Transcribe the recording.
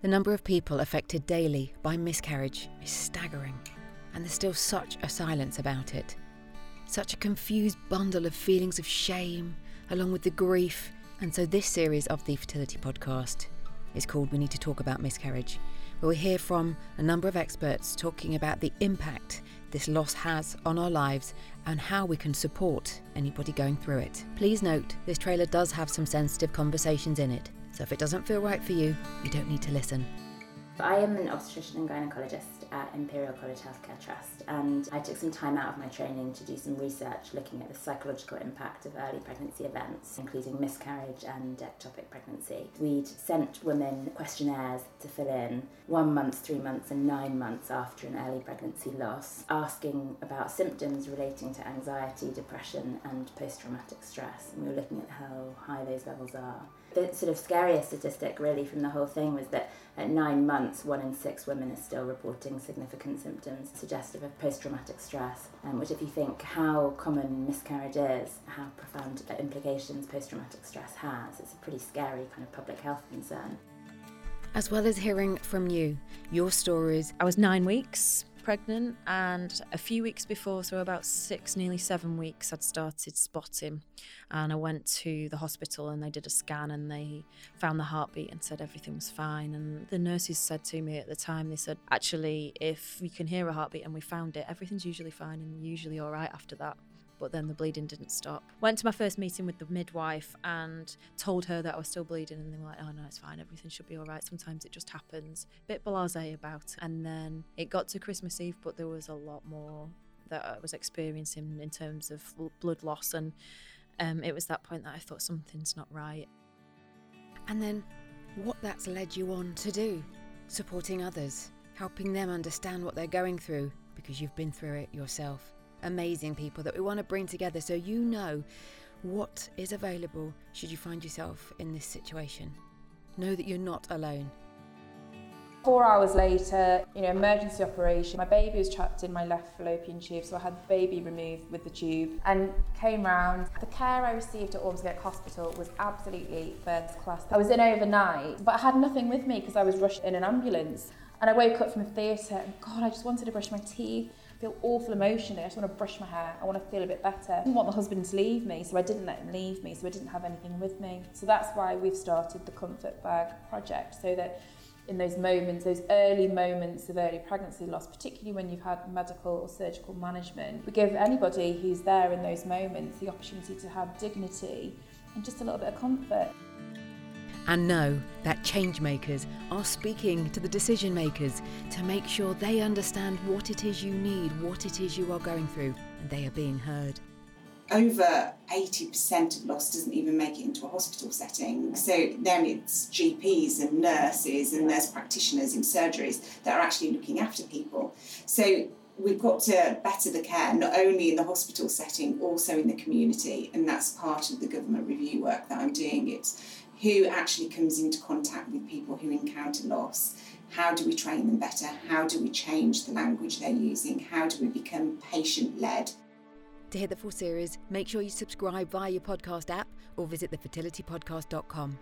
The number of people affected daily by miscarriage is staggering, and there's still such a silence about it. Such a confused bundle of feelings of shame, along with the grief. And so, this series of the Fertility Podcast is called We Need to Talk About Miscarriage, where we hear from a number of experts talking about the impact this loss has on our lives and how we can support anybody going through it. Please note, this trailer does have some sensitive conversations in it, so if it doesn't feel right for you, you don't need to listen. I am an obstetrician and gynecologist at Imperial College Healthcare Trust, and I took some time out of my training to do some research looking at the psychological impact of early pregnancy events, including miscarriage and ectopic pregnancy. We'd sent women questionnaires to fill in one month, three months, and nine months after an early pregnancy loss, asking about symptoms relating to anxiety, depression, and post traumatic stress. And we were looking at how high those levels are. The sort of scariest statistic, really, from the whole thing was that at nine months, one in six women is still reporting significant symptoms suggestive of post traumatic stress, um, which, if you think how common miscarriage is, how profound implications post traumatic stress has, it's a pretty scary kind of public health concern. As well as hearing from you, your stories. I was nine weeks pregnant, and a few weeks before, so about six, nearly seven weeks, I'd started spotting. And I went to the hospital and they did a scan and they found the heartbeat and said everything was fine. And the nurses said to me at the time, they said, actually, if we can hear a heartbeat and we found it, everything's usually fine and usually all right after that but then the bleeding didn't stop. Went to my first meeting with the midwife and told her that I was still bleeding, and they were like, "Oh no, it's fine. Everything should be all right. Sometimes it just happens." Bit blasé about it. And then it got to Christmas Eve, but there was a lot more that I was experiencing in terms of blood loss, and um, it was that point that I thought something's not right. And then, what that's led you on to do, supporting others, helping them understand what they're going through because you've been through it yourself amazing people that we want to bring together so you know what is available should you find yourself in this situation. Know that you're not alone. Four hours later, you know, emergency operation. My baby was trapped in my left fallopian tube, so I had the baby removed with the tube and came round. The care I received at Ormsgate Hospital was absolutely first class. I was in overnight, but I had nothing with me because I was rushed in an ambulance. And I woke up from the theatre and God, I just wanted to brush my teeth feel awful emotionally. I just want to brush my hair. I want to feel a bit better. I didn't want my husband to leave me, so I didn't let him leave me, so I didn't have anything with me. So that's why we've started the Comfort Bag project, so that in those moments, those early moments of early pregnancy loss, particularly when you've had medical or surgical management, we give anybody who's there in those moments the opportunity to have dignity and just a little bit of comfort. And know that change makers are speaking to the decision makers to make sure they understand what it is you need, what it is you are going through, and they are being heard. Over 80% of loss doesn't even make it into a hospital setting. So then it's GPs and nurses and nurse practitioners in surgeries that are actually looking after people. So we've got to better the care, not only in the hospital setting, also in the community. And that's part of the government review work that I'm doing. It's who actually comes into contact with people who encounter loss. How do we train them better? How do we change the language they're using? How do we become patient led? To hear the full series, make sure you subscribe via your podcast app or visit thefertilitypodcast.com.